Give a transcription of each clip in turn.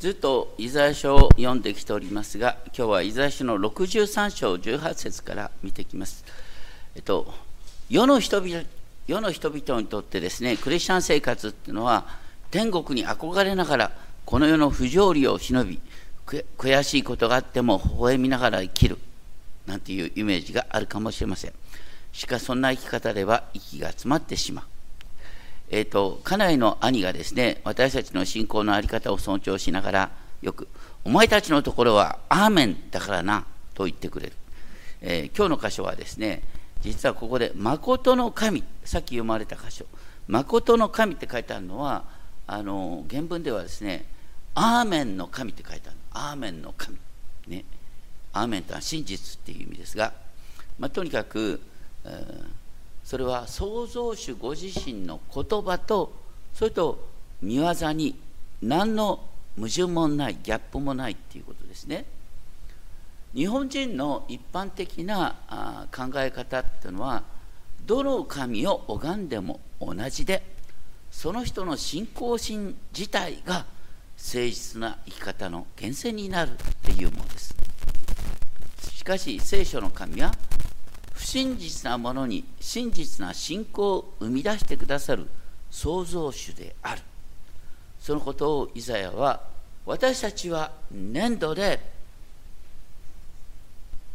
ずっとイザヤ書を読んできておりますが、今日はイザヤ書の63章18節から見ていきます。えっと、世の人々世の人々にとってですね、クリスチャン生活っていうのは、天国に憧れながら、この世の不条理を忍び、悔しいことがあっても微笑みながら生きる、なんていうイメージがあるかもしれません。しかし、そんな生き方では息が詰まってしまう。え、ー、と、家内の兄がですね、私たちの信仰の在り方を尊重しながら、よく、お前たちのところはアーメンだからな、と言ってくれる。えー、今日の箇所はですね、実はここで「誠の神」さっき読まれた箇所「誠の神」って書いてあるのはあの原文ではですね「アーメンの神」って書いてあるアーメンの神。ね。アーメンとは真実っていう意味ですが、まあ、とにかく、えー、それは創造主ご自身の言葉とそれと見業に何の矛盾もないギャップもないっていうことですね。日本人の一般的な考え方っていうのはどの神を拝んでも同じでその人の信仰心自体が誠実な生き方の源泉になるっていうものですしかし聖書の神は不真実なものに真実な信仰を生み出してくださる創造主であるそのことをイザヤは私たちは粘土で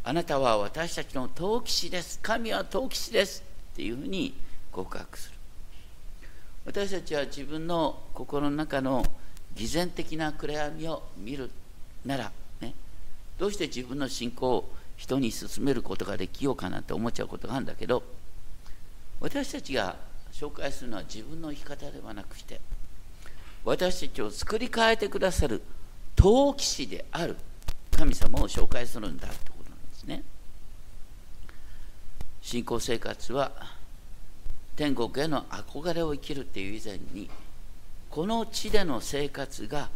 あなたは私たちの陶器師です。神は陶器師です。っていうふうに告白する。私たちは自分の心の中の偽善的な暗闇を見るなら、ね、どうして自分の信仰を人に進めることができようかなって思っちゃうことがあるんだけど、私たちが紹介するのは自分の生き方ではなくして、私たちを作り変えてくださる陶器師である神様を紹介するんだってことなんですね。信仰生活は天国への憧れを生きるっていう以前にこの地での生活が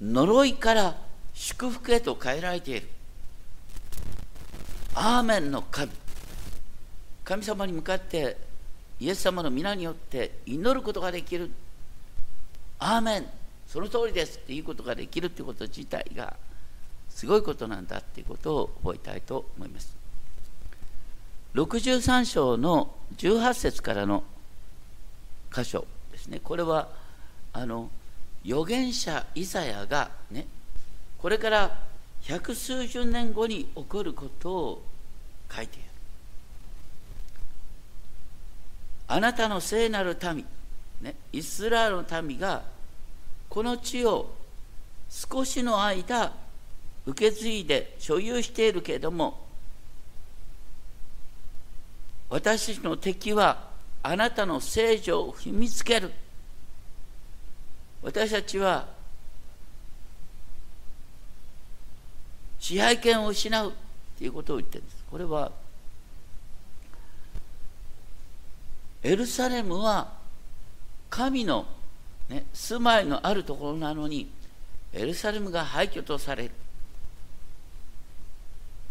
呪いから祝福へと変えられている。アーメンの神神様に向かってイエス様の皆によって祈ることができるアーメンその通りですっていうことができるっていうこと自体がすごいことなんだっていうことを覚えたいと思います。63章の18節からの箇所ですね。これはあの預言者イザヤがねこれから百数十年後に起こることを書いている。あなたの聖なる民、ね、イスラエルの民がこの地を少しの間受け継いで所有しているけれども私の敵はあなたの聖女を踏みつける私たちは支配権を失うということを言ってるんですこれはエルサレムは神の、ね、住まいのあるところなのにエルサレムが廃墟とされる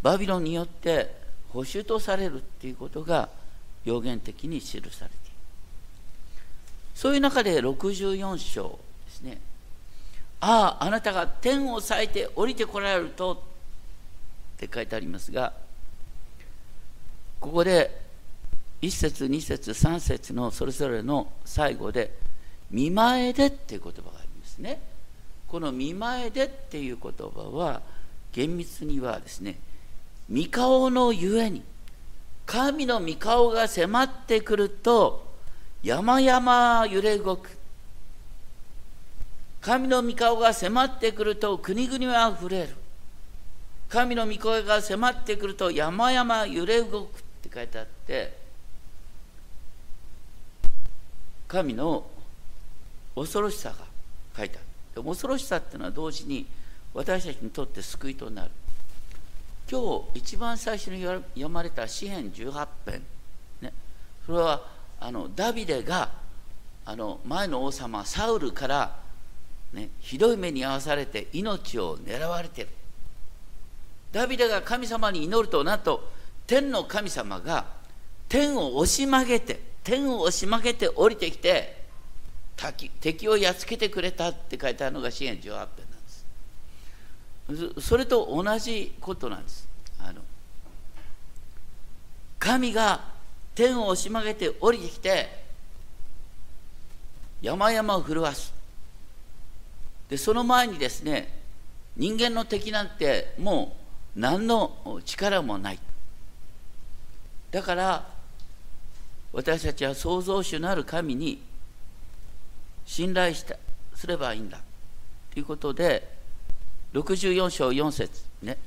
バビロンによって保守とされるっていうことが予言的に記されている。そういう中で64章ですね。あああなたが天を裂いて降りてこられるとって書いてありますがここで1節2節3節のそれぞれの最後で「見前で」っていう言葉がありますね。この「見前で」っていう言葉は厳密にはですね御顔のゆえに神の御顔が迫ってくると山々揺れ動く。神の御顔が迫ってくると国々はあふれる。神の御声が迫ってくると山々揺れ動くって書いてあって神の恐ろしさが書いてある。恐ろしさっていうのは同時に私たちにとって救いとなる。今日一番最初に読まれた詩編18編、ね、それはあのダビデがあの前の王様サウルから、ね、ひどい目に遭わされて命を狙われてる。ダビデが神様に祈るとなんと天の神様が天を押し曲げて天を押し曲げて降りてきて敵をやっつけてくれたって書いてあるのが詩篇18編なんです。それと同じことなんです。あの神が天を押し曲げて降りてきて山々を震わす。でその前にですね人間の敵なんてもう何の力もない。だから私たちは創造主なる神に信頼したすればいいんだということで64章4節ね。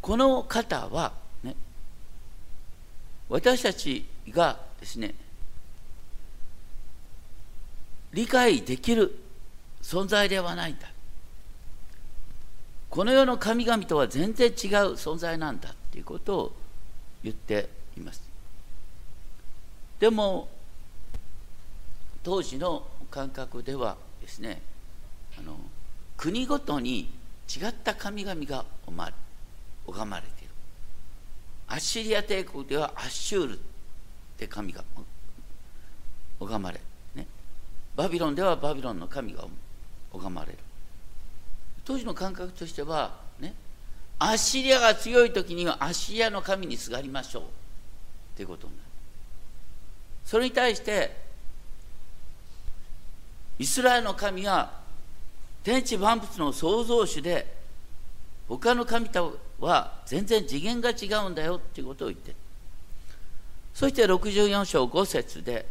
この方はね私たちがですね理解できる存在ではないんだ。この世の神々とは全然違う存在なんだということを言っています。でも当時の感覚ではですねあの国ごとに違った神々が拝まれている。アッシリア帝国ではアッシュールって神が拝まれね。バビロンではバビロンの神が拝まれる。当時の感覚としてはアッシリアが強い時にはアッシリアの神にすがりましょう。ということになる。それに対してイスラエルの神は天地万物の創造主で他の神とは全然次元が違うんだよ。っていうことを言ってそして64章5節で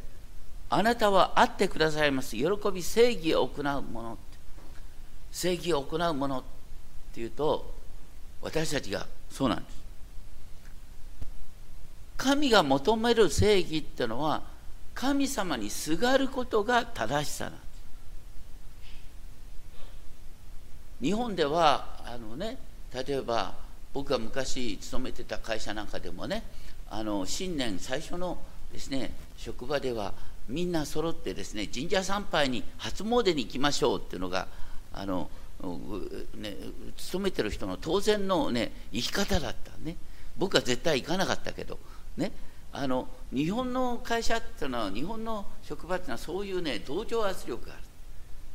あなたは会ってくださいます。喜び正義を行うもの正義を行うものっていうと私たちがそうなんです。神が求める正義っていうのは神様にすがることが正しさなんです。日本ではあのね例えば僕が昔勤めてた会社なんかでもねあの新年最初のですね職場ではみんな揃ってですね神社参拝に初詣に行きましょうっていうのがあの、ね、勤めてる人の当然のね生き方だったね。僕は絶対行かなかったけどね。あの日本の会社っていうのは日本の職場っていうのはそういうね同情圧力があ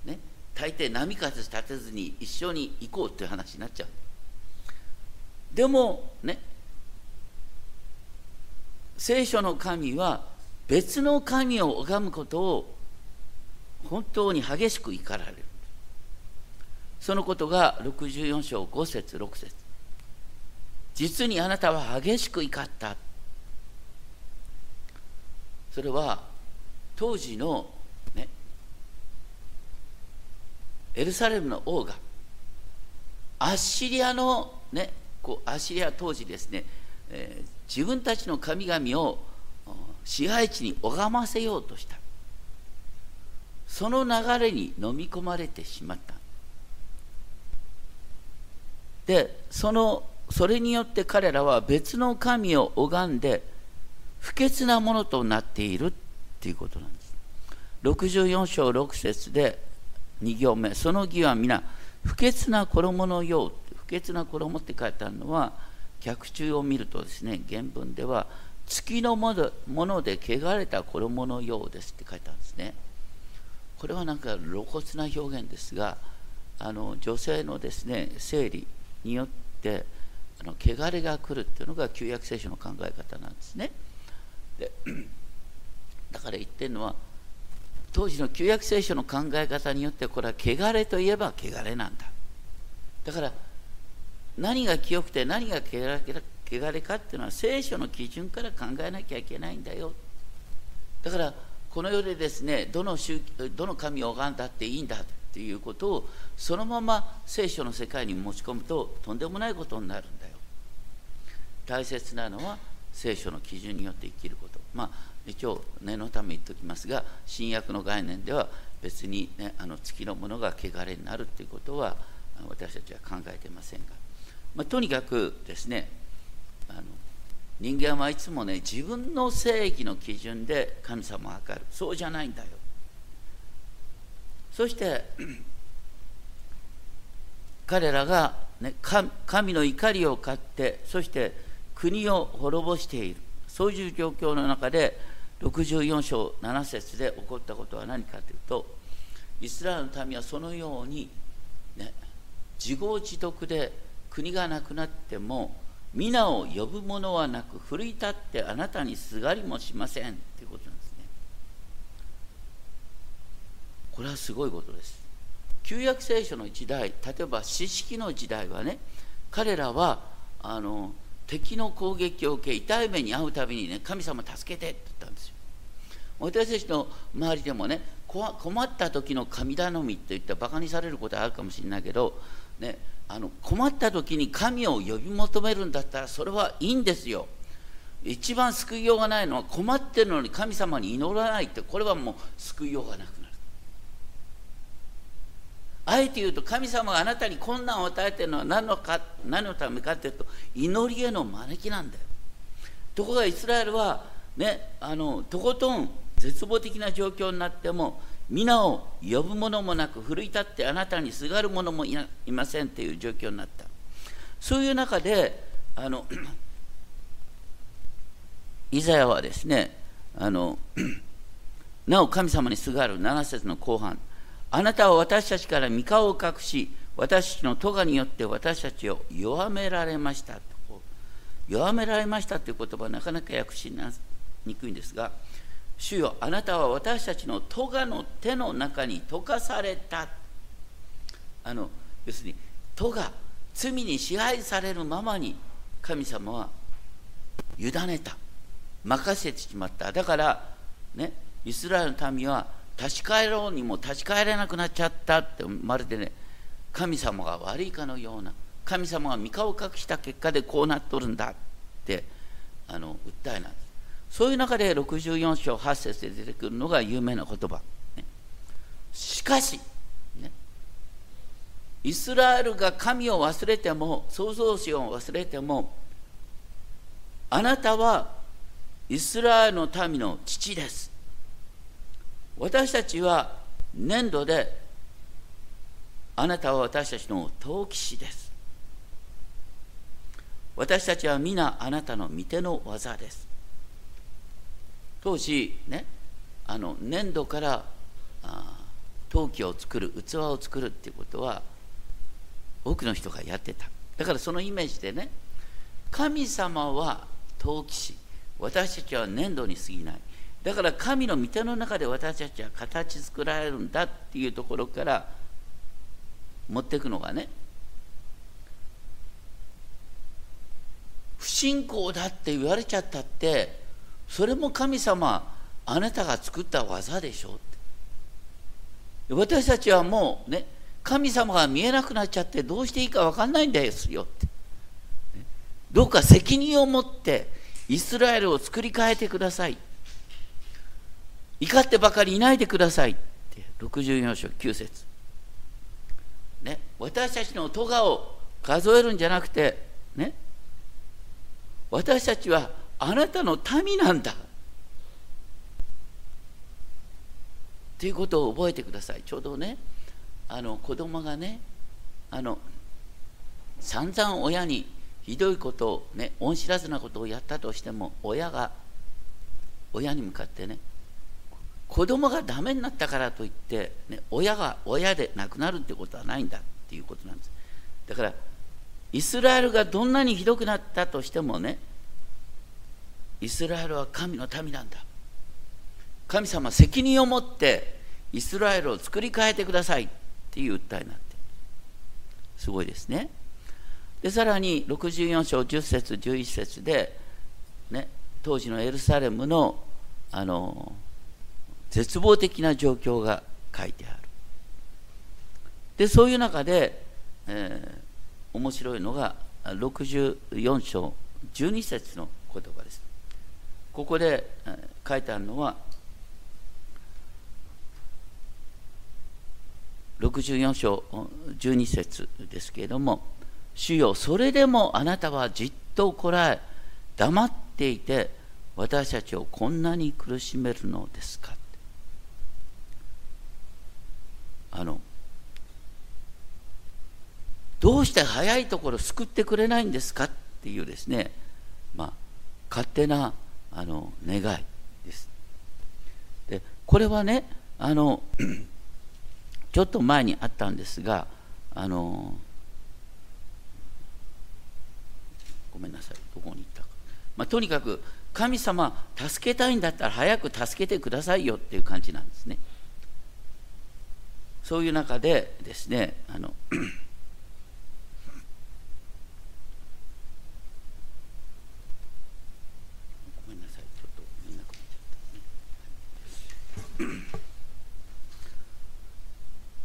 る、ね、大抵波風立てずに一緒に行こうっていう話になっちゃう。でもね。聖書の神は別の神を拝むことを本当に激しく怒られる。そのことが64章5節6節。実にあなたは激しく怒った。それは当時のねエルサレムの王がアッシリアのねこうアッシリア当時ですね、えー、自分たちの神々を支配地に拝ませようとした。その流れに飲み込まれてしまった。でそのそれによって彼らは別の神を拝んで不潔なものとなっているっていうことなんです。64章6節で2行目その義は皆不潔な衣のよう不潔な衣って書いてあるのは脚中を見るとですね原文では月のもので汚れた衣のようですって書いてあるんですね。これはなんか露骨な表現ですがあの女性のですね生理によってあの汚れが来るっていうのが旧約聖書の考え方なんですね。で だから言ってるのは当時の旧約聖書の考え方によってこれは汚れといえば汚れなんだ。だから何が清くて何が汚れかっていうのは聖書の基準から考えなきゃいけないんだよ。だからこの世でですねどの宗どの神を拝んだっていいんだ。っていうことをそのまま聖書の世界に持ち込むととんでもないことになるんだよ。大切なのは聖書の基準によって生きること。まあ一応念のため言っておきますが新約の概念では別に、ね、あの月のものが汚れになるということは私たちは考えていませんが、まあ、とにかくですねあの人間はいつもね自分の正義の基準で神様を測る。そうじゃないんだよ。そして 彼らが、ね、神の怒りを買ってそして国を滅ぼしている。そういう状況の中で64章7節で起こったことは何かというとイスラエルの民はそのように、ね、自業自得で国がなくなっても皆を呼ぶ者はなく奮い立ってあなたにすがりもしませんということなんですねこれはすごいことです。旧約聖書の時代例えば四式の時代はね彼らはあの敵の攻撃を受け痛い目に遭うたびにね神様助けてって言ったんですよ。私たちの周りでもね困った時の神頼みって言ってバカにされることはあるかもしれないけど、ね、あの困った時に神を呼び求めるんだったらそれはいいんですよ。一番救いようがないのは困ってるのに神様に祈らないってこれはもう救いようがなくなる。あえて言うと神様があなたに困難を与えてるのは何のか何のためかっていうと祈りへの招きなんだよ。ところがイスラエルはねあのとことん絶望的な状況になっても皆を呼ぶ者もなく奮い立ってあなたにすがる者もいませんという状況になった。そういう中であの イザヤはですねあの なお神様にすがる7節の後半。あなたは私たちから三顔を隠し私たちの咎によって私たちを弱められました。弱められましたという言葉はなかなか訳しにくいんですが主よあなたは私たちの咎の手の中に溶かされた。あの要するに咎罪に支配されるままに神様は委ねた。任せてしまった。だからねイスラエルの民は立ち返ろうにも立ち返れなくなっちゃったってまるでね神様が悪いかのような神様が三顔を隠した結果でこうなっとるんだってあの訴えなんです。そういう中で64章8節で出てくるのが有名な言葉、しかし、ね、イスラエルが神を忘れても創造主を忘れてもあなたはイスラエルの民の父です。私たちは粘土であなたは私たちの陶器師です。私たちは皆あなたの御手の技です。当時ねあの粘土からあ陶器を作る器を作るっていうことは多くの人がやってた。だからそのイメージでね神様は陶器師。私たちは粘土に過ぎない。だから神の御手の中で私たちは形作られるんだっていうところから持っていくのがね不信仰だって言われちゃったってそれも神様あなたが作った技でしょって。私たちはもうね神様が見えなくなっちゃってどうしていいか分かんないんですよって。どうか責任を持ってイスラエルを作り変えてください。怒ってばかりいないでください。って64章9節。ね私たちの咎を数えるんじゃなくてね私たちはあなたの民なんだ。ということを覚えてください。ちょうどねあの子供がねあの散々親にひどいことをね恩知らずなことをやったとしても親が親に向かってね子供がダメになったからといって、ね、親が親で亡くなるってことはないんだっていうことなんです。だからイスラエルがどんなにひどくなったとしてもねイスラエルは神の民なんだ。神様責任を持ってイスラエルを作り変えてくださいっていう訴えになってすごいですね。でさらに64章10節11節で、ね、当時のエルサレムのあの絶望的な状況が書いてある。でそういう中で、えー、面白いのが64章12節の言葉です。ここで書いてあるのは64章12節ですけれども「主よそれでもあなたはじっとこらえ黙っていて私たちをこんなに苦しめるのですか」あのどうして早いところ救ってくれないんですかっていうですね、まあ、勝手なあの願いです。でこれはねあの ちょっと前にあったんですがあのごめんなさいどこに行ったか、まあ、とにかく神様助けたいんだったら早く助けてくださいよっていう感じなんですね。そういう中でですねあの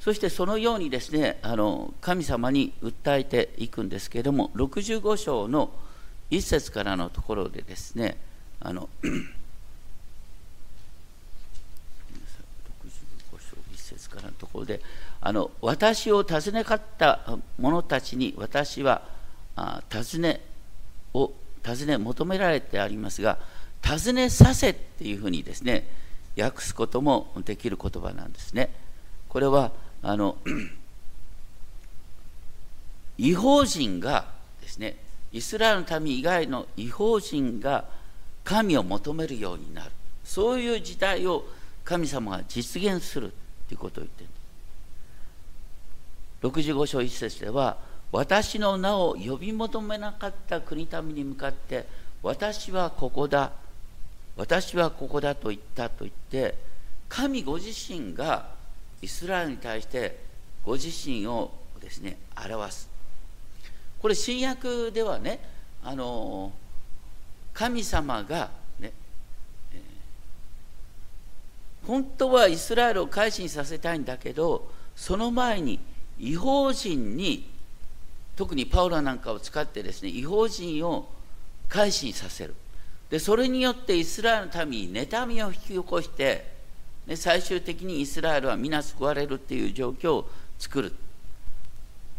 そしてそのようにですねあの神様に訴えていくんですけれども65章の1節からのところでですねあの65章1節からのところであの私を尋ねかった者たちに私はあ尋ねを尋ね求められてありますが尋ねさせっていうふうにですね訳すこともできる言葉なんですね。これはあの 違法人がですねイスラエルの民以外の違法人が神を求めるようになるそういう時代を神様が実現するいうことを言ってる65章1節では私の名を呼び求めなかった国民に向かって私はここだ私はここだと言ったと言って神ご自身がイスラエルに対してご自身をですね表す。これ新約ではねあの神様がね、えー、本当はイスラエルを改心させたいんだけどその前に違法人に特にパウラなんかを使ってですね違法人を改心させる。でそれによってイスラエルの民に妬みを引き起こしてで最終的にイスラエルは皆救われるっていう状況を作る。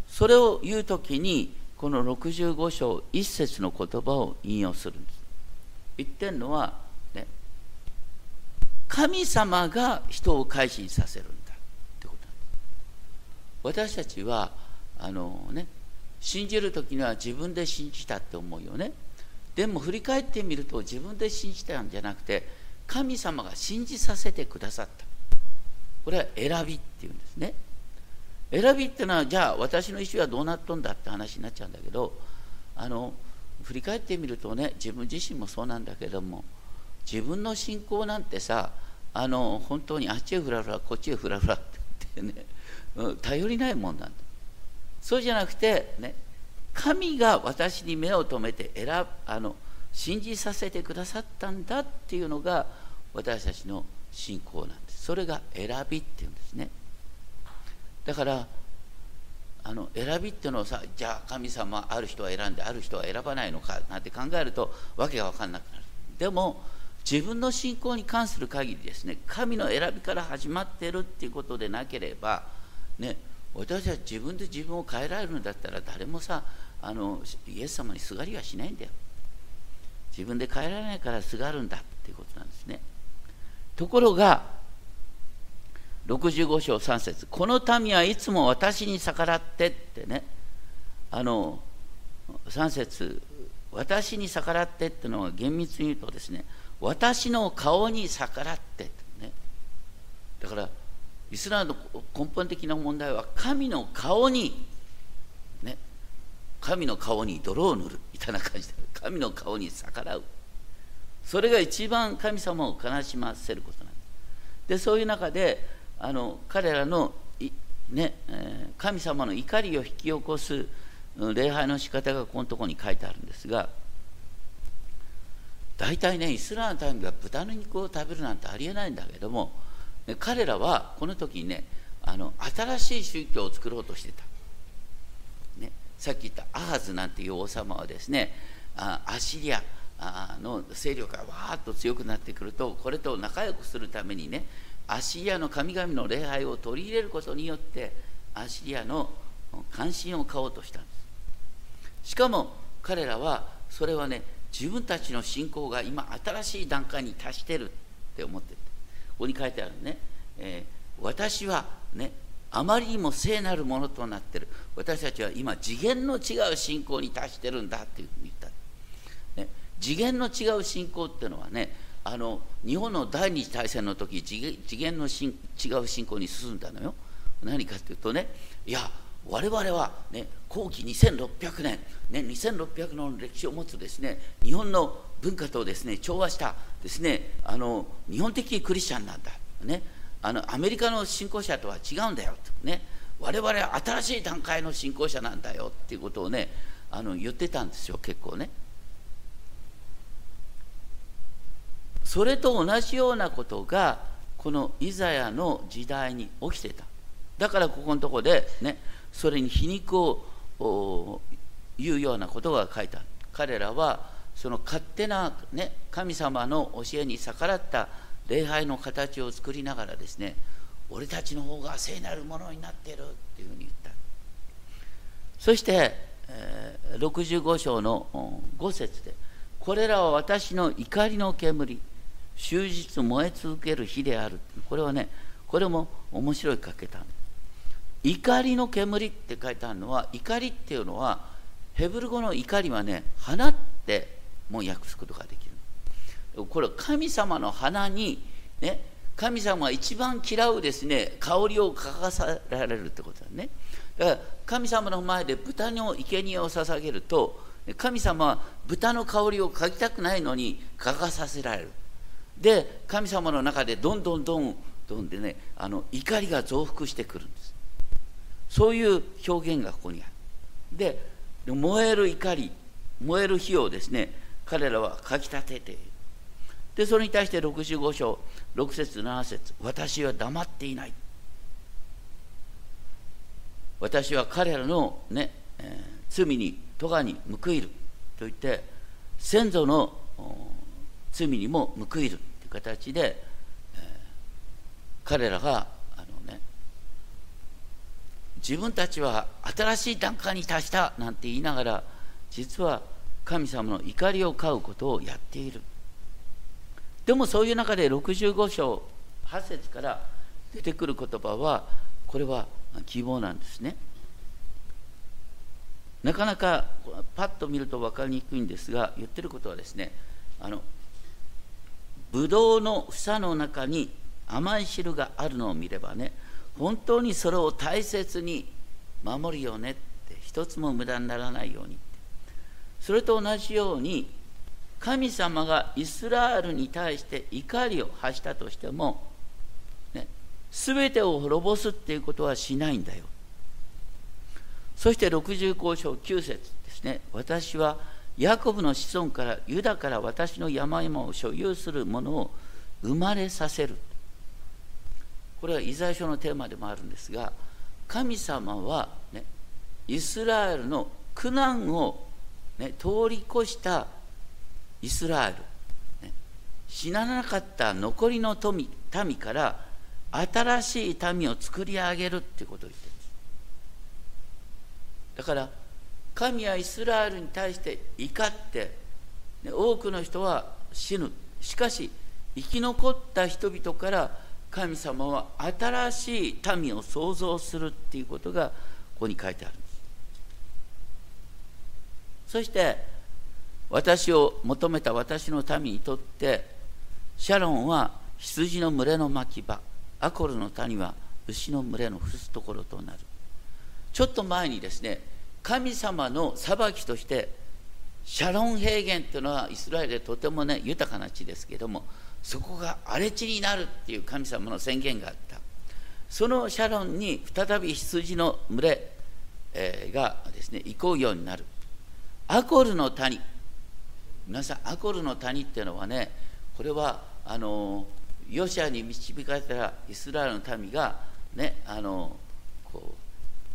それを言う時にこの65章一節の言葉を引用するんです。言ってるのは、神様が人を改心させるんだってことなんです。私たちはあのね信じる時には自分で信じたって思うよね。でも振り返ってみると自分で信じたんじゃなくて神様が信じさせてくださった。これは選びっていうんですね。選びっていうのはじゃあ私の意思はどうなっとんだって話になっちゃうんだけどあの振り返ってみるとね自分自身もそうなんだけども自分の信仰なんてさあの本当にあっちへふらふらこっちへふらふらってね、うん、頼りないもんなんだ。そうじゃなくてね神が私に目を留めて選あの信じさせてくださったんだっていうのが私たちの信仰なんです。それが選びっていうんですね。だからあの選びっていうのをさじゃあ神様ある人は選んである人は選ばないのかなんて考えるとわけが分かんなくなる。でも自分の信仰に関する限りですね神の選びから始まっているっていうことでなければね私は自分で自分を変えられるんだったら誰もさあのイエス様にすがりはしないんだよ。自分で変えられないからすがるんだっていうことなんですね。ところが65章3節この民はいつも私に逆らってってねあの3節私に逆らってっていうのは厳密に言うとですね私の顔に逆らってね。だからイスラエルの根本的な問題は神の顔にね神の顔に泥を塗る。みたいな感じで神の顔に逆らう。それが一番神様を悲しませることなんです。でそういう中であの彼らのねえ、神様の怒りを引き起こす礼拝の仕方がこのところに書いてあるんですが大体ねイスラエルの民が豚の肉を食べるなんてありえないんだけども彼らはこの時にねあの新しい宗教を作ろうとしてた、ね、さっき言ったアハズなんていう王様はですねアシリアの勢力がわーっと強くなってくるとこれと仲良くするためにねアシリアの神々の礼拝を取り入れることによってアシリアの関心を買おうとしたんです。しかも彼らはそれはね自分たちの信仰が今新しい段階に達してるって思っててここに書いてあるね、えー、私はねあまりにも聖なるものとなってる。私たちは今次元の違う信仰に達してるんだっていうふうに言った、ね、次元の違う信仰っていうのはねあの日本の第二次大戦の時次元の違う信仰に進んだのよ。何かっていうとねいや我々はね後期2600年ね2600年の歴史を持つですね日本の文化とですね調和したですねあの日本的クリスチャンなんだ、ね、あのアメリカの信仰者とは違うんだよとね。我々は新しい段階の信仰者なんだよっていうことをねあの言ってたんですよ結構ね。それと同じようなことがこのイザヤの時代に起きてた。だからここのとこでねそれに皮肉を言うようなことが書いてある彼らはその勝手な、ね、神様の教えに逆らった礼拝の形を作りながらですね俺たちの方が聖なるものになってるっていうふうに言った。そして、えー、65章の5節でこれらは私の怒りの煙終日燃え続ける火である。これはねこれも面白い書けた怒りの煙って書いてあるのは怒りっていうのはヘブル語の怒りはね放っても訳すことができる。これは神様の花にね神様が一番嫌うですね香りを嗅がされるってことだね。だから神様の前で豚の生贄を捧げると神様は豚の香りを嗅ぎたくないのに嗅がさせられる。で神様の中でどんどんどんどんでねあの怒りが増幅してくるんです。そういう表現がここにある。で燃える怒り燃える火をですね彼らはかきたてている。でそれに対して65章6節7節私は黙っていない。私は彼らのね、えー、罪に咎に報いる。と言って先祖の罪にも報いるという形で、えー、彼らが、自分たちは新しい段階に達したなんて言いながら実は神様の怒りを買うことをやっている。でもそういう中で65章8節から出てくる言葉はこれは希望なんですね。なかなかパッと見ると分かりにくいんですが言ってることはですねあのブドウの房の中に甘い汁があるのを見ればね本当にそれを大切に守るよねって一つも無駄にならないように。それと同じように神様がイスラエルに対して怒りを発したとしても、ね、全てを滅ぼすっていうことはしないんだよ。そして65章9節ですね。私はヤコブの子孫からユダから私の山々を所有するものを生まれさせる。これはイザヤ書のテーマでもあるんですが神様は、ね、イスラエルの苦難を、ね、通り越したイスラエル、ね、死ななかった残りの民民から新しい民を作り上げるっていうことを言ってるんです。だから神はイスラエルに対して怒って、ね、多くの人は死ぬ。しかし生き残った人々から神様は新しい民を創造するっていうことがここに書いてあるんです。そして私を求めた私の民にとってシャロンは羊の群れの牧場アコルの谷は牛の群れの伏すところとなる。ちょっと前にですね神様の裁きとしてシャロン平原というのはイスラエルでとてもね豊かな地ですけどもそこが荒れ地になるっていう神様の宣言があった。そのシャロンに再び羊の群れ、えがですね行こうようになる。アコルの谷。皆さんアコルの谷っていうのはねこれはあのヨシアに導かれたイスラエルの民がねあのこ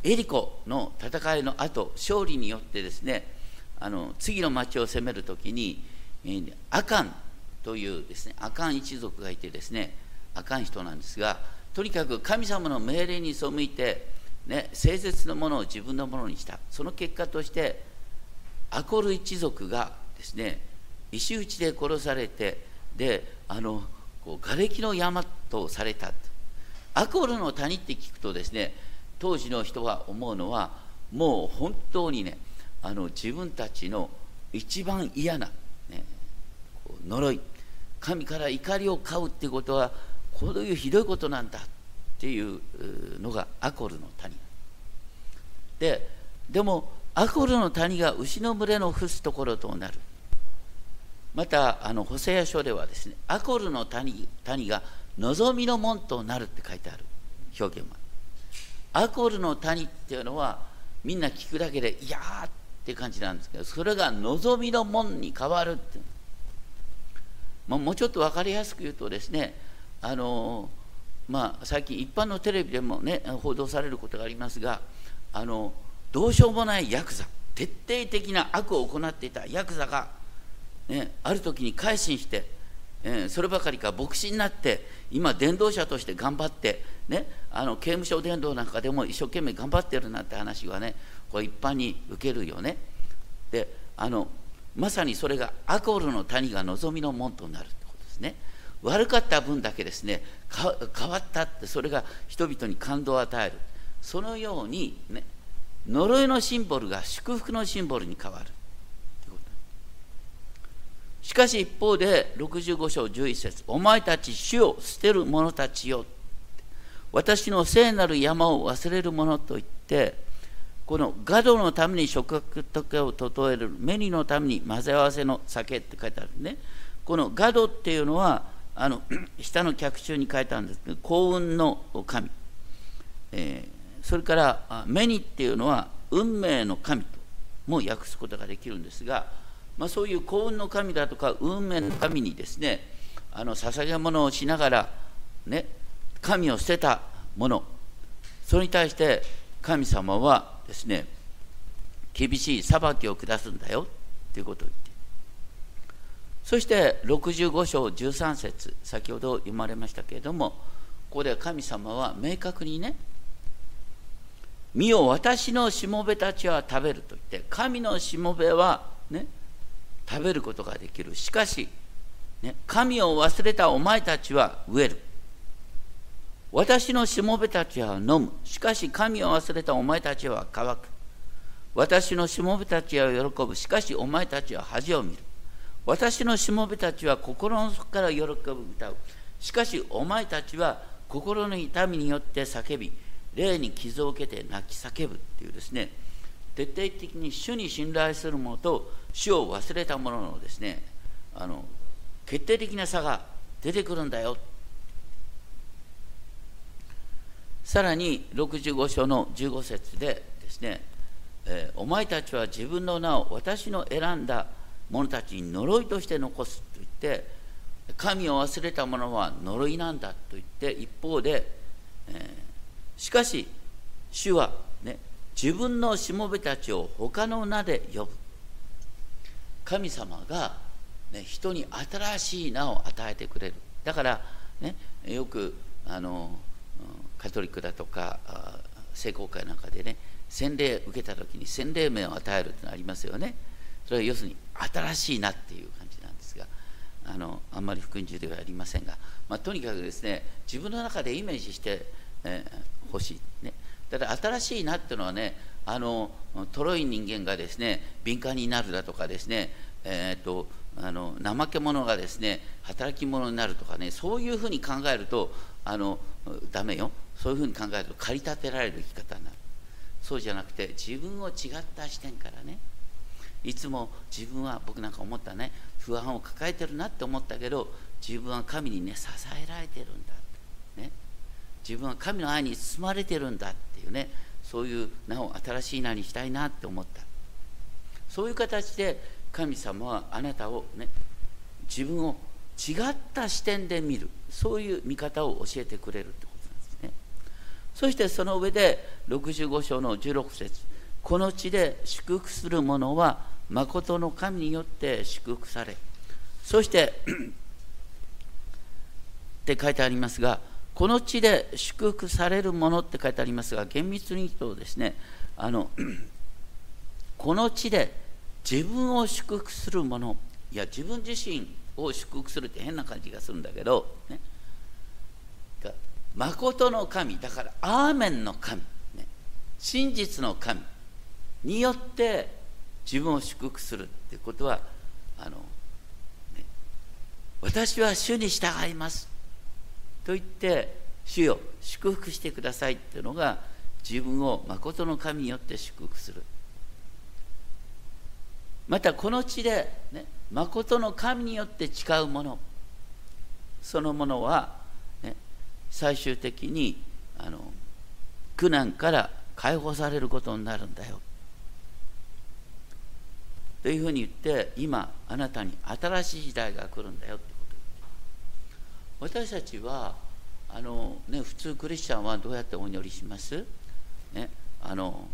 うエリコの戦いの後勝利によってですねあの次の町を攻める時に、アカンというですねアカン一族がいてですねアカン人なんですがとにかく神様の命令に背いて、ね、聖絶のものを自分のものにした。その結果としてアコル一族がですね石打ちで殺されてであのこう瓦礫の山とされた。アコルの谷って聞くとですね当時の人は思うのはもう本当にねあの自分たちの一番嫌な、呪い神から怒りを買うっていうことはこういうひどいことなんだっていうのがアコルの谷。ででもアコルの谷が牛の群れの伏すところとなる。またあのホセア書ではですねアコルの谷谷が望みの門となるって書いてある。表現は。アコルの谷っていうのはみんな聞くだけでいやーって感じなんですけどそれが望みの門に変わるっていう。まもうちょっと分かりやすく言うとですねあのまあ最近一般のテレビでもね報道されることがありますがあのどうしようもないヤクザ徹底的な悪を行っていたヤクザが、ね、ある時に改心して、えー、そればかりか牧師になって今伝道者として頑張って、ね、あの刑務所伝道なんかでも一生懸命頑張ってるなんて話はねこれ一般に受けるよね。であのまさにそれがアコールの谷が望みの門となるってことですね。悪かった分だけですね変わったってそれが人々に感動を与える。そのようにね呪いのシンボルが祝福のシンボルに変わるしかし一方で65章11節お前たち主を捨てる者たちよ」私の聖なる山を忘れる者と言ってこのガドのために食卓を整えるメニのために混ぜ合わせの酒って書いてあるね。このガドっていうのはあの 下の脚中に書いてあるんですけど幸運の神、えー、それからメニっていうのは運命の神とも訳すことができるんですが、まあ、そういう幸運の神だとか運命の神にですねあの捧げ物をしながらね神を捨てたもの。それに対して神様はですね厳しい裁きを下すんだよということを言って。そして65章13節先ほど読まれましたけれどもここで神様は明確にね「見よ私のしもべたちは食べる」と言って神のしもべはね食べることができる。しかし、ね、神を忘れたお前たちは飢える。私のしもべたちは飲む。しかし神を忘れたお前たちは乾く。私のしもべたちは喜ぶ。しかしお前たちは恥を見る。私のしもべたちは心の底から喜ぶ歌う。しかしお前たちは心の痛みによって叫び、霊に傷を受けて泣き叫ぶっていうですね、徹底的に主に信頼する者と主を忘れた者のですね、あの決定的な差が出てくるんだよさらに65章の15節でですね、えー、お前たちは自分の名を私の選んだ者たちに呪いとして残すと言って神を忘れた者は呪いなんだと言って一方で、えー、しかし主は、ね、自分のしもべたちを他の名で呼ぶ。神様が、ね、人に新しい名を与えてくれる。だから、ね、よくあのカトリックだとか聖公会なんかでね洗礼受けた時に洗礼名を与えるってのありますよね。それは要するに新しいなっていう感じなんですがあのあんまり福音中ではありませんが、まあ、とにかくですね自分の中でイメージしてほ、えー、しいね。ただ新しいなっていうのはねあのとろい人間がですね敏感になるだとかですねえーとあの怠け者がですね働き者になるとかねそういうふうに考えるとあのダメよ。そういうふうに考えると駆り立てられる生き方になる。そうじゃなくて自分を違った視点からね。いつも自分は僕なんか思ったね不安を抱えてるなって思ったけど自分は神にね支えられてるんだね。自分は神の愛に包まれてるんだっていうねそういう名を新しい名にしたいなって思った。そういう形で神様はあなたをね自分を違った視点で見る。そういう見方を教えてくれるとそしてその上で65章の16節この地で祝福する者は誠の神によって祝福されそして って書いてありますがこの地で祝福されるものって書いてありますが厳密に言うとですねあの この地で自分を祝福するものいや自分自身を祝福するって変な感じがするんだけど、ね、誠の神だからアーメンの神、ね、真実の神。によって自分を祝福するってことはあの、ね、私は主に従います。と言って主よ祝福してくださいっていうのが自分を誠の神によって祝福する。またこの地で、ね、誠の神によって誓うもの。そのものは、最終的にあの苦難から解放されることになるんだよ。というふうに言って今あなたに新しい時代が来るんだよってこと。私たちはあの、ね、普通クリスチャンはどうやってお祈りします、ね、あの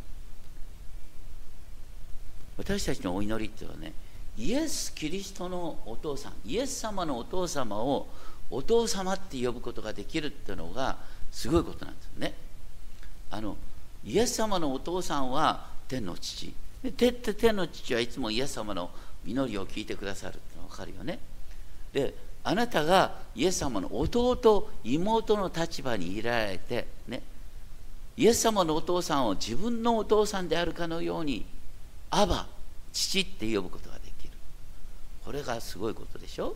私たちのお祈りっていうのはねイエス・キリストのお父さんイエス様のお父様をお父様って呼ぶことができるっていうのがすごいことなんですね。あのイエス様のお父さんは天の父。で天の父はいつもイエス様の祈りを聞いてくださるっての分かるよね。であなたがイエス様の弟妹の立場にいられてねイエス様のお父さんを自分のお父さんであるかのようにアバ父って呼ぶことができる。これがすごいことでしょ？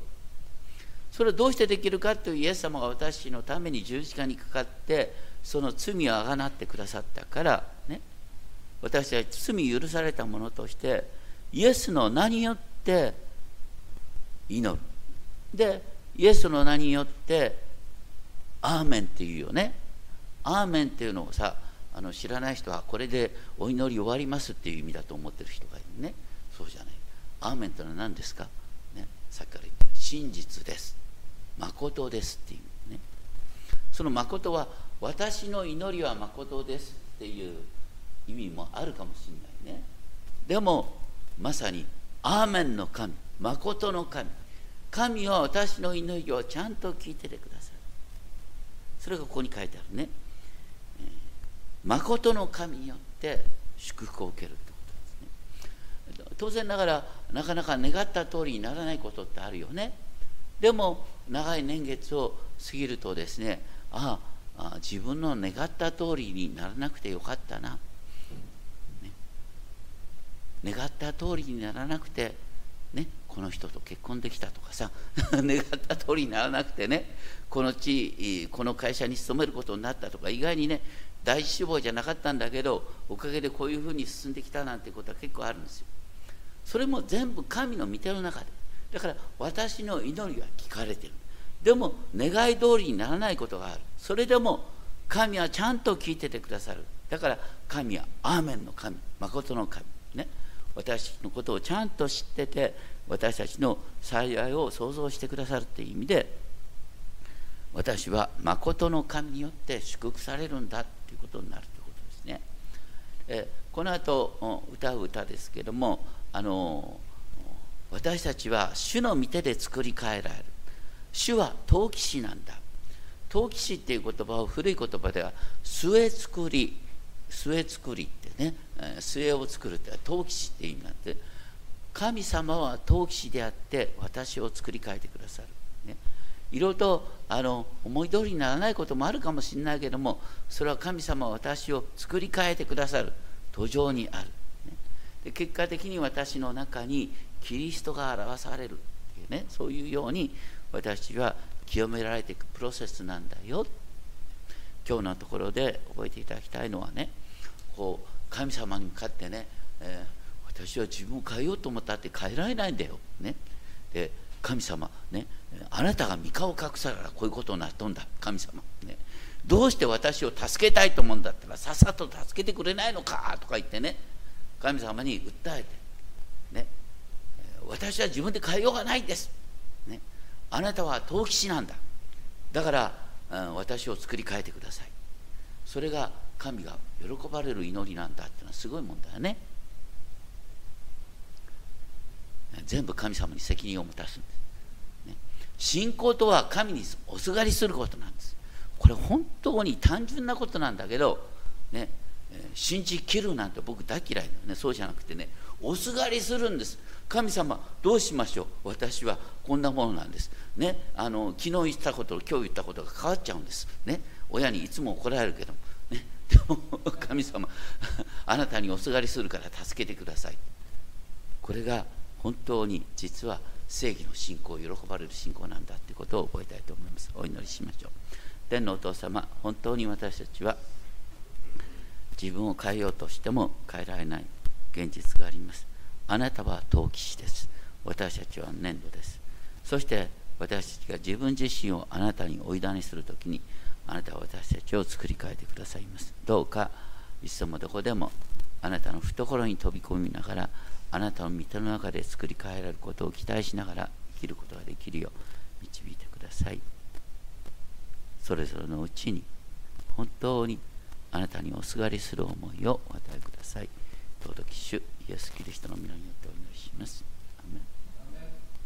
それはどうしてできるかというイエス様が私のために十字架にかかってその罪をあがなってくださったからね。私は罪許されたものとしてイエスの名によって祈る。でイエスの名によってアーメンっていうよね。アーメンっていうのをさあの知らない人はこれでお祈り終わりますっていう意味だと思ってる人がいるね。そうじゃない。アーメンというのは何ですか、ね、さっきから言って真実です。誠ですっていうね。その誠は私の祈りは誠ですっていう意味もあるかもしれないね。でもまさにアーメンの神誠の神。神は私の祈りをちゃんと聞いててくださる。それがここに書いてあるね、えー、誠の神によって祝福を受けるってことですね。当然ながらなかなか願った通りにならないことってあるよね。でも長い年月を過ぎるとですねああ自分の願った通りにならなくてよかったな。願った通りにならなくて、ね、この人と結婚できたとかさ 願った通りにならなくてねこの地この会社に勤めることになったとか意外にね第一志望じゃなかったんだけどおかげでこういうふうに進んできたなんてことは結構あるんですよ。それも全部神の御手の中で。だから私の祈りは聞かれてる。でも願い通りにならないことがある。それでも神はちゃんと聞いててくださる。だから神はアーメンの神誠の神ね。私のことをちゃんと知ってて私たちの幸いを想像してくださるという意味で私は誠の神によって祝福されるんだということになるということですね。えこの後歌う歌ですけどもあの私たちは主の御手で作り変えられる。主は陶器師なんだ。陶器師っていう言葉を古い言葉では末作り末作りってね末を作るって陶器師って意味なんで神様は陶器師であって私を作り変えてくださる、ね、いろいろとあの思い通りにならないこともあるかもしれないけどもそれは神様は私を作り変えてくださる。途上にある、ね、で結果的に私の中にキリストが表されるっていうねそういうように私は清められていくプロセスなんだよ。今日のところで覚えていただきたいのはねこう神様に向かってね、えー、私は自分を変えようと思ったって変えられないんだよ。ね、で神様ねあなたが三顔隠されたらこういうことになっとんだ。神様、ね、どうして私を助けたいと思うんだったらさっさと助けてくれないのかとか言ってね神様に訴えて、ね、私は自分で変えようがないんです、ね、あなたは陶器師なんだ。だから、うん、私を作り変えてください。それが神が喜ばれる祈りなんだっていうのはすごいもんだよね。全部神様に責任を持たすんです、ね、信仰とは神におすがりすることなんです。これ本当に単純なことなんだけどね。信じきるなんて僕大嫌いだよね。そうじゃなくてね。おすがりするんです。神様どうしましょう。私はこんなものなんです。ね。あの昨日言ったこと今日言ったことが変わっちゃうんです。ね。親にいつも怒られるけども。でも神様 あなたにおすがりするから助けてください。これが本当に実は正義の信仰喜ばれる信仰なんだということを覚えたいと思います。お祈りしましょう。天のお父様本当に私たちは自分を変えようとしても変えられない。現実があります。あなたは陶器師です。私たちは粘土です。そして私たちが自分自身をあなたにおいだにするときにあなたは私たちを作り変えてくださいます。どうかいつもどこでもあなたの懐に飛び込みながらあなたの御手の中で作り変えられることを期待しながら生きることができるよう導いてください。それぞれのうちに本当にあなたにおすがりする思いをお与えください。朗読主イエス・キリストの皆によってお祈りします。